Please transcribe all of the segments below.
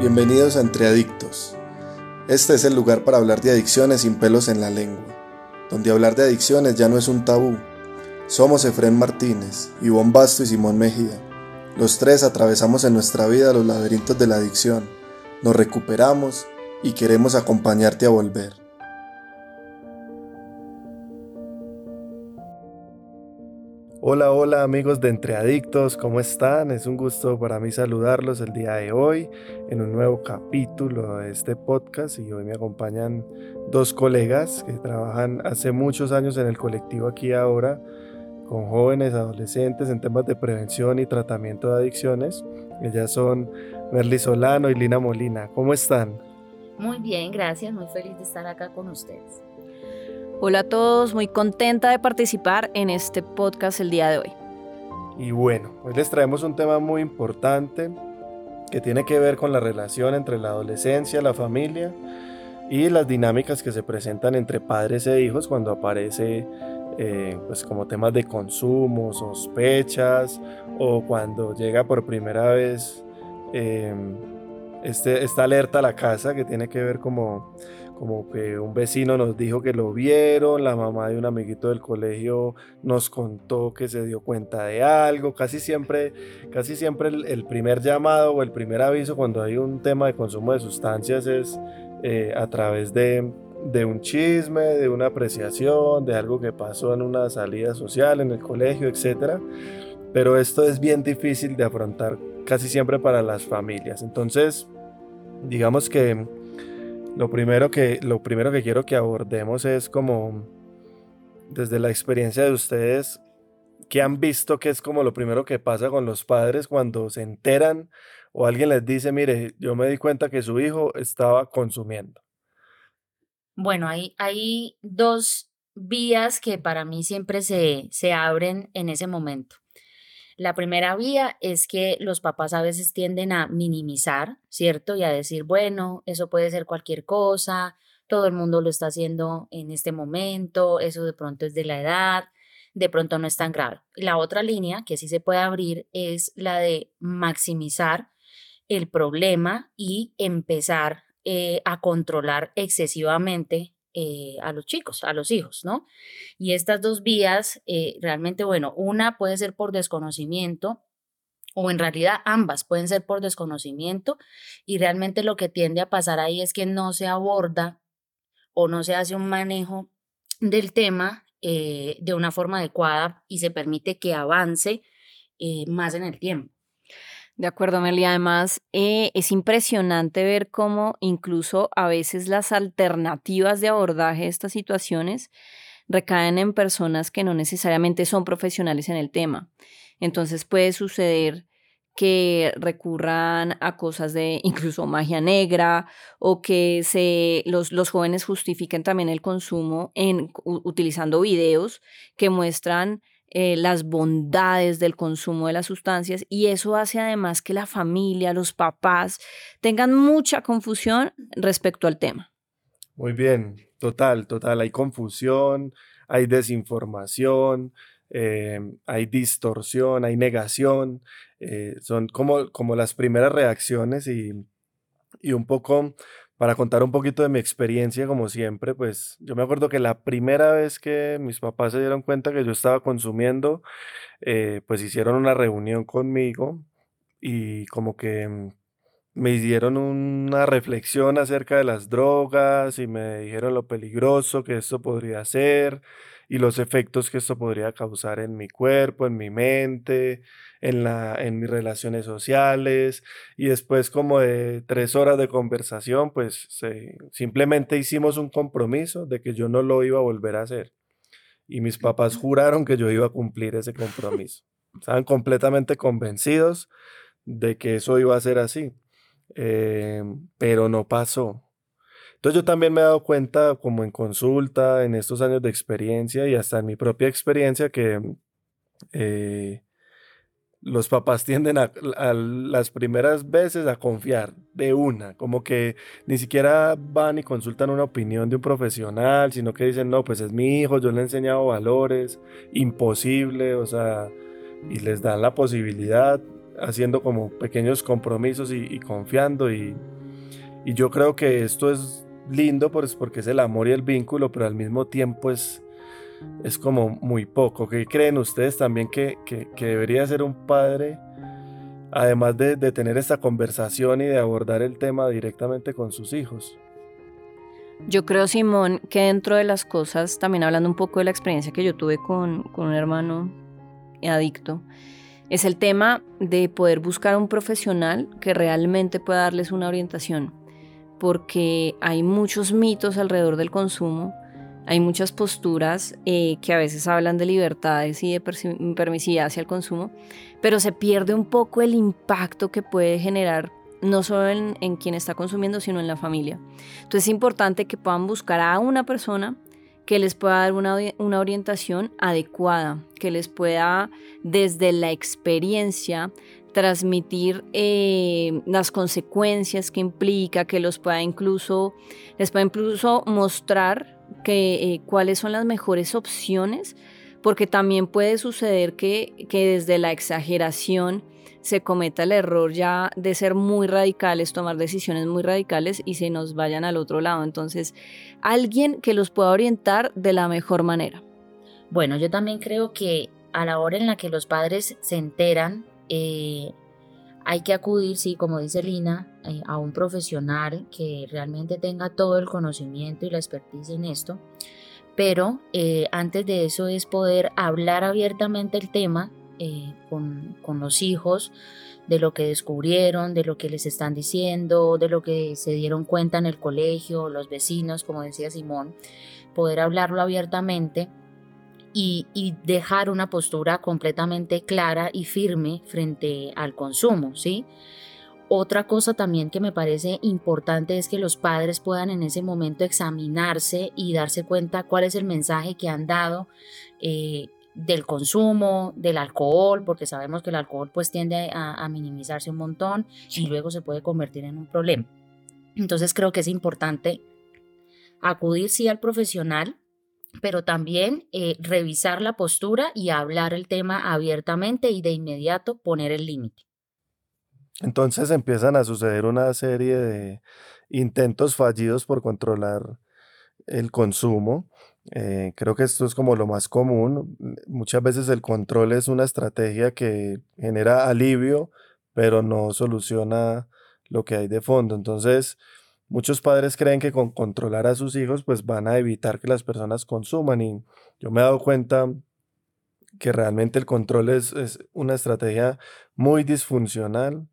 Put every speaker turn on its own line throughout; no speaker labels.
Bienvenidos a Entre Adictos. Este es el lugar para hablar de adicciones sin pelos en la lengua, donde hablar de adicciones ya no es un tabú. Somos Efren Martínez, Ivonne Basto y Simón Mejía. Los tres atravesamos en nuestra vida los laberintos de la adicción, nos recuperamos y queremos acompañarte a volver. Hola, hola amigos de Entre Adictos, ¿cómo están? Es un gusto para mí saludarlos el día de hoy en un nuevo capítulo de este podcast y hoy me acompañan dos colegas que trabajan hace muchos años en el colectivo aquí ahora con jóvenes, adolescentes en temas de prevención y tratamiento de adicciones. Ellas son Merly Solano y Lina Molina. ¿Cómo están?
Muy bien, gracias, muy feliz de estar acá con ustedes.
Hola a todos, muy contenta de participar en este podcast el día de hoy.
Y bueno, hoy les traemos un tema muy importante que tiene que ver con la relación entre la adolescencia, la familia y las dinámicas que se presentan entre padres e hijos cuando aparece eh, pues como temas de consumo, sospechas o cuando llega por primera vez eh, este, esta alerta a la casa que tiene que ver como como que un vecino nos dijo que lo vieron, la mamá de un amiguito del colegio nos contó que se dio cuenta de algo, casi siempre, casi siempre el, primer llamado o el primer aviso cuando hay un tema de consumo de sustancias es eh, a través de, de un chisme, de una apreciación, de algo que pasó en una salida social, en el colegio, etc. Pero esto es bien difícil de afrontar casi siempre para las familias. Entonces, digamos que lo primero que, lo primero que quiero que abordemos es como desde la experiencia de ustedes, ¿qué han visto que es como lo primero que pasa con los padres cuando se enteran o alguien les dice, mire, yo me di cuenta que su hijo estaba consumiendo?
Bueno, hay, hay dos vías que para mí siempre se, se abren en ese momento. La primera vía es que los papás a veces tienden a minimizar, ¿cierto? Y a decir, bueno, eso puede ser cualquier cosa, todo el mundo lo está haciendo en este momento, eso de pronto es de la edad, de pronto no es tan grave. La otra línea que sí se puede abrir es la de maximizar el problema y empezar eh, a controlar excesivamente eh, a los chicos, a los hijos, ¿no? Y estas dos vías, eh, realmente, bueno, una puede ser por desconocimiento o en realidad ambas pueden ser por desconocimiento y realmente lo que tiende a pasar ahí es que no se aborda o no se hace un manejo del tema eh, de una forma adecuada y se permite que avance más en el tiempo.
De acuerdo, Meli. Además, eh, es impresionante ver cómo incluso a veces las alternativas de abordaje de estas situaciones recaen en personas que no necesariamente son profesionales en el tema. Entonces puede suceder que recurran a cosas de incluso magia negra o que se, los, los jóvenes justifiquen también el consumo en, utilizando videos que muestran eh, las bondades del consumo de las sustancias y eso hace además que la familia, los papás tengan mucha confusión respecto al tema.
Muy bien, total, total, hay confusión, hay desinformación, eh, hay distorsión, hay negación, eh, son como, como las primeras reacciones y, y un poco para contar un poquito de mi experiencia, como siempre, pues yo me acuerdo que la primera vez que mis papás se dieron cuenta que yo estaba consumiendo, eh, pues hicieron una reunión conmigo y como que mm, me hicieron una reflexión acerca de las drogas y me dijeron lo peligroso que esto podría ser y los efectos que esto podría causar en mi cuerpo, en mi mente, en, la, en mis relaciones sociales y después como de tres horas de conversación, pues simplemente hicimos un compromiso de que yo no lo iba a volver a hacer. Y mis papás juraron que yo iba a cumplir ese compromiso. Estaban completamente convencidos de que eso iba a ser así, eh, pero no pasó. Entonces yo también me he dado cuenta, como en consulta, en estos años de experiencia y hasta en mi propia experiencia, que eh, los papás tienden a, las primeras veces a confiar de una, como que ni siquiera van y consultan una opinión de un profesional, sino que dicen, no, pues es mi hijo, yo le he enseñado valores, imposible, o sea, y les dan la posibilidad haciendo como pequeños compromisos y, confiando y, y, yo creo que esto es lindo pues, porque es el amor y el vínculo, pero al mismo tiempo es, es como muy poco. ¿Qué creen ustedes también que, que, debería ser un padre? Además de, de tener esta conversación y de abordar el tema directamente con sus hijos.
Yo creo, Simón, que dentro de las cosas, también hablando un poco de la experiencia que yo tuve con, con un hermano adicto, es el tema de poder buscar un profesional que realmente pueda darles una orientación, porque hay muchos mitos alrededor del consumo, hay muchas posturas eh, que a veces hablan de libertades y de permisividad hacia el consumo, pero se pierde un poco el impacto que puede generar no solo en, quien está consumiendo, sino en la familia. Entonces es importante que puedan buscar a una persona que les pueda dar una, orientación adecuada, que les pueda desde la experiencia transmitir eh, las consecuencias que implica, que los pueda incluso, les pueda incluso mostrar que, eh, cuáles son las mejores opciones, porque también puede suceder que, que desde la exageración se cometa el error ya de ser muy radicales, tomar decisiones muy radicales y se nos vayan al otro lado. Entonces, alguien que los pueda orientar de la mejor manera.
Bueno, yo también creo que a la hora en la que los padres se enteran, eh, hay que acudir, sí, como dice Lina, eh, a un profesional que realmente tenga todo el conocimiento y la expertise en esto. Pero eh, antes de eso es poder hablar abiertamente el tema eh, con, los hijos de lo que descubrieron, de lo que les están diciendo, de lo que se dieron cuenta en el colegio, los vecinos, como decía Simón, poder hablarlo abiertamente y, y, dejar una postura completamente clara y firme frente al consumo, ¿sí? Otra cosa también que me parece importante es que los padres puedan en ese momento examinarse y darse cuenta cuál es el mensaje que han dado eh, del consumo, del alcohol, porque sabemos que el alcohol pues tiende a, minimizarse un montón y luego se puede convertir en un problema. Entonces creo que es importante acudir sí al profesional, pero también eh, revisar la postura y hablar el tema abiertamente y de inmediato poner el límite.
Entonces empiezan a suceder una serie de intentos fallidos por controlar el consumo eh, creo que esto es como lo más común. Muchas veces el control es una estrategia que genera alivio, pero no soluciona lo que hay de fondo. Entonces, muchos padres creen que con controlar a sus hijos, pues van a evitar que las personas consuman. Y yo me he dado cuenta que realmente el control es, es una estrategia muy disfuncional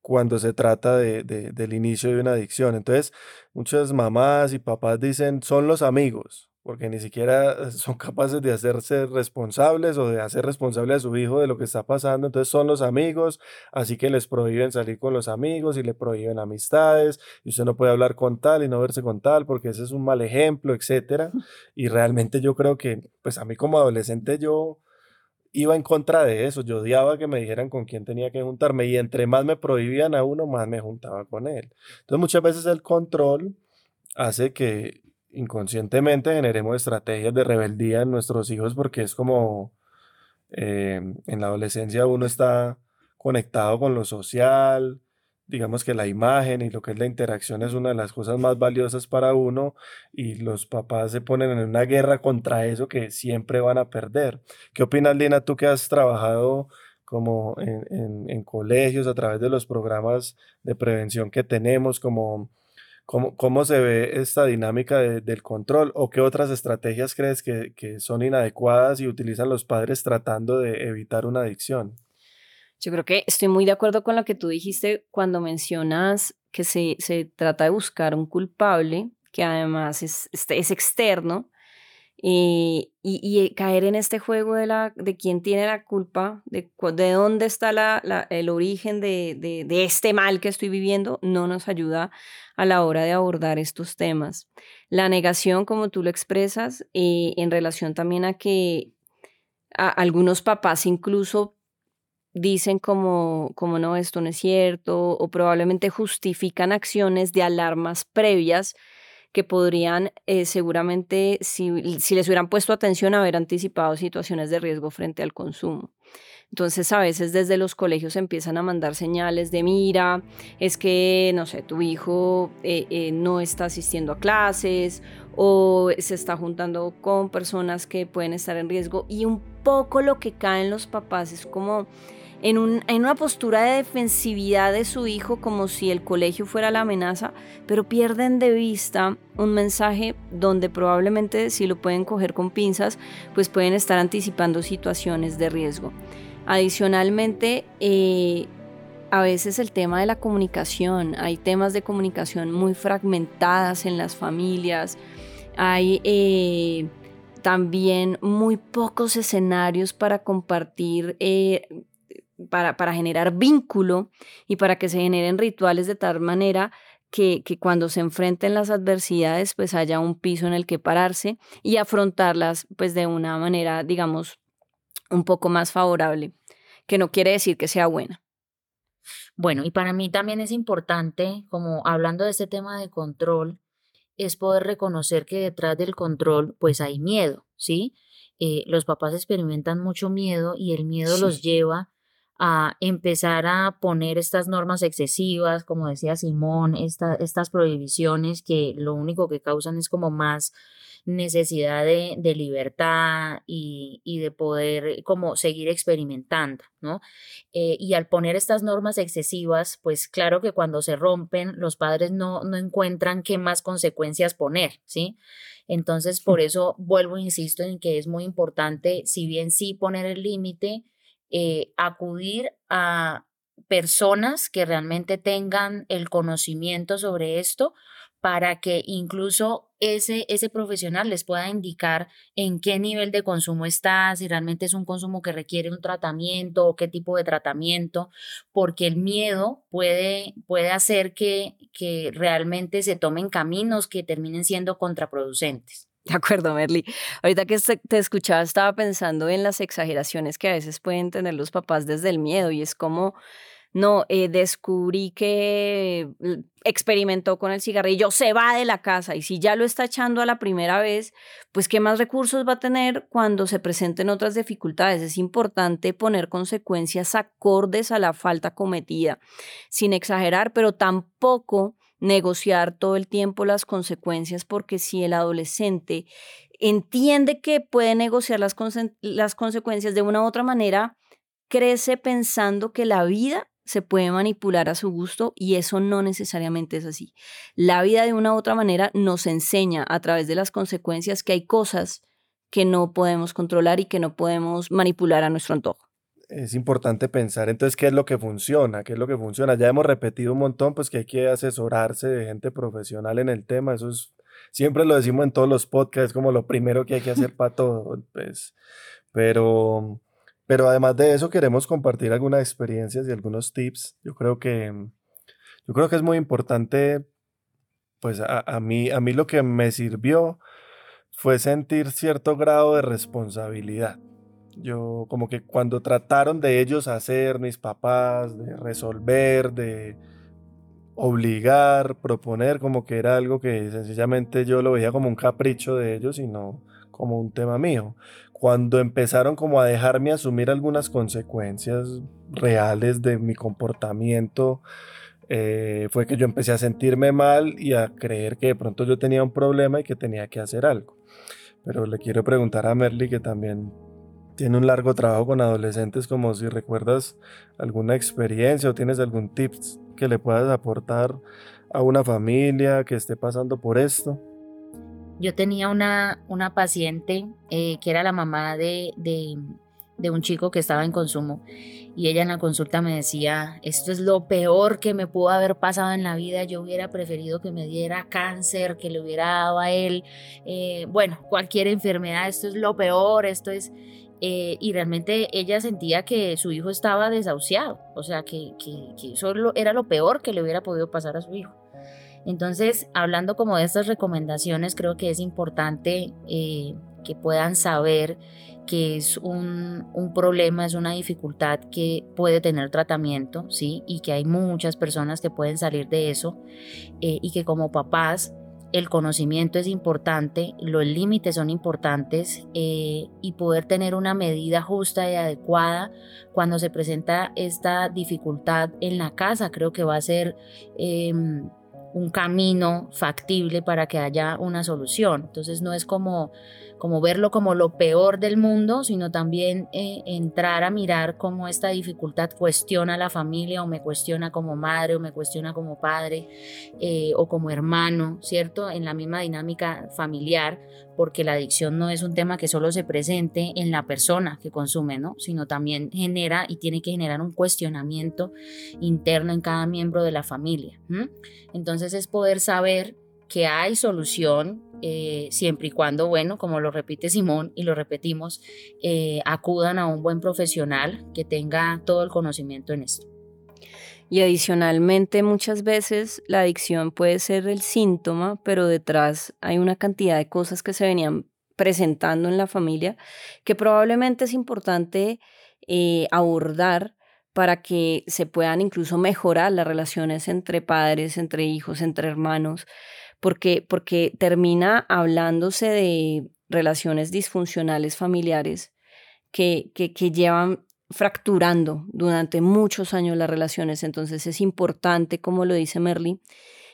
cuando se trata de, del inicio de una adicción. Entonces, muchas mamás y papás dicen, son los amigos, porque ni siquiera son capaces de hacerse responsables o de hacer responsable a su hijo de lo que está pasando. Entonces, son los amigos, así que les prohíben salir con los amigos y le prohíben amistades, y usted no puede hablar con tal y no verse con tal, porque ese es un mal ejemplo, etcétera. Y realmente yo creo que, pues a mí como adolescente yo iba en contra de eso. Yo odiaba que me dijeran con quién tenía que juntarme y entre más me prohibían a uno, más me juntaba con él. Entonces muchas veces el control hace que inconscientemente generemos estrategias de rebeldía en nuestros hijos porque es como eh, en la adolescencia uno está conectado con lo social, digamos que la imagen y lo que es la interacción es una de las cosas más valiosas para uno y los papás se ponen en una guerra contra eso que siempre van a perder. ¿Qué opinas, Lina, tú que has trabajado como en, colegios a través de los programas de prevención que tenemos, como, cómo, se ve esta dinámica del control o qué otras estrategias crees que, que son inadecuadas y utilizan los padres tratando de evitar una adicción?
Yo creo que estoy muy de acuerdo con lo que tú dijiste cuando mencionas que se, se trata de buscar un culpable, que además es, es externo, eh, y, y, caer en este juego de, la, de quién tiene la culpa, de, de dónde está la, el origen de, de, este mal que estoy viviendo, no nos ayuda a la hora de abordar estos temas. La negación, como tú lo expresas, eh, en relación también a que algunos papás incluso dicen como, como no, esto no es cierto, o probablemente justifican acciones de alarmas previas que podrían eh, seguramente, si, si les hubieran puesto atención, haber anticipado situaciones de riesgo frente al consumo. Entonces a veces desde los colegios empiezan a mandar señales de mira, es que, no sé, tu hijo eh, eh, no está asistiendo a clases o se está juntando con personas que pueden estar en riesgo y un poco lo que caen los papás es como en, una postura de defensividad de su hijo como si el colegio fuera la amenaza, pero pierden de vista un mensaje donde probablemente si lo pueden coger con pinzas, pues pueden estar anticipando situaciones de riesgo. Adicionalmente, eh, a veces el tema de la comunicación, hay temas de comunicación muy fragmentadas en las familias, hay eh, también muy pocos escenarios para compartir eh, para, generar vínculo y para que se generen rituales de tal manera que, que, cuando se enfrenten las adversidades, pues haya un piso en el que pararse y afrontarlas pues de una manera, digamos, un poco más favorable, que no quiere decir que sea buena.
Bueno, y para mí también es importante, como hablando de este tema de control, es poder reconocer que detrás del control pues hay miedo, ¿sí? Eh, los papás experimentan mucho miedo y el miedo los lleva a empezar a poner estas normas excesivas, como decía Simón, estas prohibiciones que lo único que causan es como más necesidad de, libertad y, de poder como seguir experimentando, ¿no? Eh, y al poner estas normas excesivas, pues claro que cuando se rompen, los padres no, no encuentran qué más consecuencias poner, ¿sí? Entonces, por eso vuelvo, insisto en que es muy importante, si bien sí poner el límite, eh, acudir a personas que realmente tengan el conocimiento sobre esto para que incluso ese, ese profesional les pueda indicar en qué nivel de consumo está, si realmente es un consumo que requiere un tratamiento o qué tipo de tratamiento, porque el miedo puede, puede hacer que, que realmente se tomen caminos que terminen siendo contraproducentes.
De acuerdo, Merly. Ahorita que te escuchaba estaba pensando en las exageraciones que a veces pueden tener los papás desde el miedo y es como, no, eh, descubrí que experimentó con el cigarrillo, se va de la casa y si ya lo está echando a la primera vez, pues qué más recursos va a tener cuando se presenten otras dificultades. Es importante poner consecuencias acordes a la falta cometida, sin exagerar, pero tampoco negociar todo el tiempo las consecuencias, porque si el adolescente entiende que puede negociar las, consecuencias de una u otra manera, crece pensando que la vida se puede manipular a su gusto y eso no necesariamente es así. La vida de una u otra manera nos enseña a través de las consecuencias que hay cosas que no podemos controlar y que no podemos manipular a nuestro antojo
es importante pensar entonces qué es lo que funciona, qué es lo que funciona. Ya hemos repetido un montón, pues que hay que asesorarse de gente profesional en el tema. Eso es, siempre lo decimos en todos los podcasts, como lo primero que hay que hacer para todo. Pues, pero, pero además de eso queremos compartir algunas experiencias y algunos tips. Yo creo que, yo creo que es muy importante, pues a, a mí, a mí lo que me sirvió fue sentir cierto grado de responsabilidad yo como que cuando trataron de ellos hacer, mis papás, de resolver, de obligar, proponer, como que era algo que sencillamente yo lo veía como un capricho de ellos y no como un tema mío. Cuando empezaron como a dejarme asumir algunas consecuencias reales de mi comportamiento, eh, fue que yo empecé a sentirme mal y a creer que de pronto yo tenía un problema y que tenía que hacer algo. Pero le quiero preguntar a Merly que también tiene un largo trabajo con adolescentes, como si recuerdas alguna experiencia o tienes algún tips que le puedas aportar a una familia que esté pasando por esto.
Yo tenía una, una paciente eh, que era la mamá de, de, un chico que estaba en consumo y ella en la consulta me decía, esto es lo peor que me pudo haber pasado en la vida, yo hubiera preferido que me diera cáncer, que le hubiera dado a él, eh, bueno, cualquier enfermedad, esto es lo peor, esto es... Eh, y realmente ella sentía que su hijo estaba desahuciado, o sea, que, que, eso era lo peor que le hubiera podido pasar a su hijo. Entonces, hablando como de estas recomendaciones, creo que es importante eh, que puedan saber que es un, problema, es una dificultad que puede tener tratamiento, ¿sí? Y que hay muchas personas que pueden salir de eso eh, y que como papás el conocimiento es importante, los límites son importantes eh, y poder tener una medida justa y adecuada cuando se presenta esta dificultad en la casa creo que va a ser em, un camino factible para que haya una solución. Entonces no es como como verlo como lo peor del mundo, sino también eh, entrar a mirar cómo esta dificultad cuestiona a la familia o me cuestiona como madre o me cuestiona como padre eh, o como hermano, ¿cierto? En la misma dinámica familiar, porque la adicción no es un tema que solo se presente en la persona que consume, ¿no? Sino también genera y tiene que generar un cuestionamiento interno en cada miembro de la familia. Entonces es poder saber que hay solución eh, siempre y cuando, bueno, como lo repite Simón y lo repetimos, eh, acudan a un buen profesional que tenga todo el conocimiento en esto.
Y adicionalmente muchas veces la adicción puede ser el síntoma, pero detrás hay una cantidad de cosas que se venían presentando en la familia que probablemente es importante eh, abordar para que se puedan incluso mejorar las relaciones entre padres, entre hijos, entre hermanos, porque, porque termina hablándose de relaciones disfuncionales familiares que, que, llevan fracturando durante muchos años las relaciones. Entonces es importante, como lo dice Merly,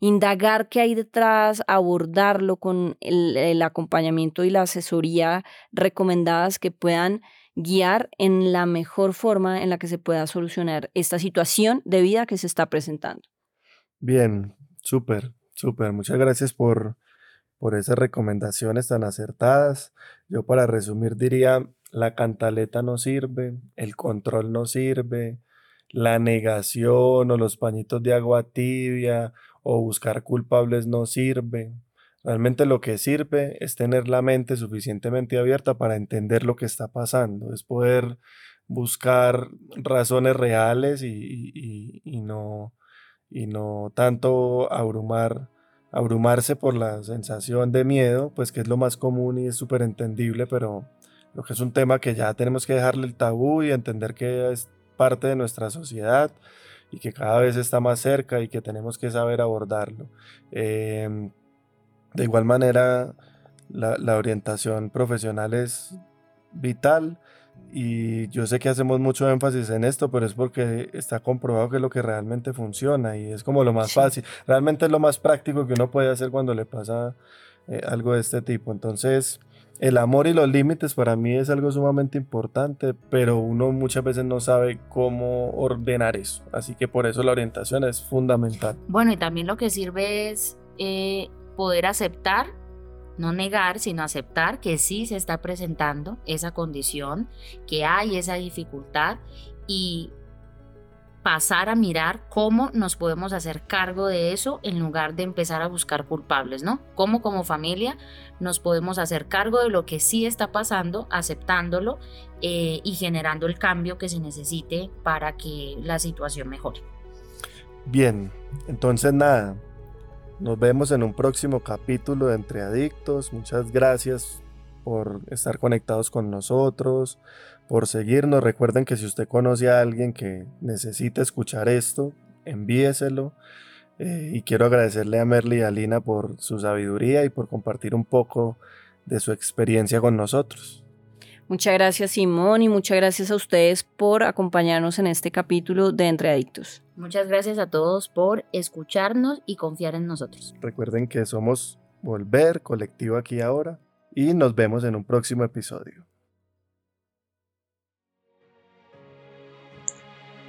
indagar qué hay detrás, abordarlo con el, el, acompañamiento y la asesoría recomendadas que puedan guiar en la mejor forma en la que se pueda solucionar esta situación de vida que se está presentando.
Bien, súper. Súper, muchas gracias por, por esas recomendaciones tan acertadas. Yo para resumir diría, la cantaleta no sirve, el control no sirve, la negación o los pañitos de agua tibia o buscar culpables no sirve. Realmente lo que sirve es tener la mente suficientemente abierta para entender lo que está pasando, es poder buscar razones reales y, y no y no tanto abrumar, abrumarse por la sensación de miedo, pues que es lo más común y es súper entendible, pero lo que es un tema que ya tenemos que dejarle el tabú y entender que es parte de nuestra sociedad y que cada vez está más cerca y que tenemos que saber abordarlo. Em, de igual manera, la, la orientación profesional es vital y yo sé que hacemos mucho énfasis en esto, pero es porque está comprobado que es lo que realmente funciona y es como lo más fácil. Realmente es lo más práctico que uno puede hacer cuando le pasa eh, algo de este tipo. Entonces, el amor y los límites para mí es algo sumamente importante, pero uno muchas veces no sabe cómo ordenar eso. Así que por eso la orientación es fundamental.
Bueno, y también lo que sirve es eh, poder aceptar no negar, sino aceptar que sí se está presentando esa condición, que hay esa dificultad y pasar a mirar cómo nos podemos hacer cargo de eso en lugar de empezar a buscar culpables, ¿no? Cómo como familia nos podemos hacer cargo de lo que sí está pasando, aceptándolo eh, y generando el cambio que se necesite para que la situación mejore.
Bien, entonces nada, nos vemos en un próximo capítulo de Entre Adictos. Muchas gracias por estar conectados con nosotros, por seguirnos. Recuerden que si usted conoce a alguien que necesita escuchar esto, envíeselo. Eh, y quiero agradecerle a Merly y a Lina por su sabiduría y por compartir un poco de su experiencia con nosotros.
Muchas gracias Simón y muchas gracias a ustedes por acompañarnos en este capítulo de Entre Adictos.
Muchas gracias a todos por escucharnos y confiar en nosotros.
Recuerden que somos Volver, colectivo aquí ahora, y nos vemos en un próximo episodio.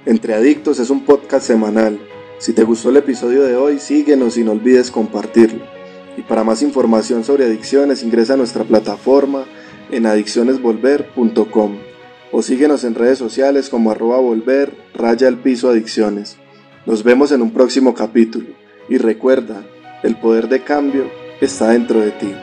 Entre Adictos es un podcast semanal. Si te gustó el episodio de hoy, síguenos y no olvides compartirlo. Y para más información sobre adicciones, ingresa a nuestra plataforma en adiccionesvolver.com o síguenos en redes sociales como arroba volver raya el piso adicciones. Nos vemos en un próximo capítulo y recuerda, el poder de cambio está dentro de ti.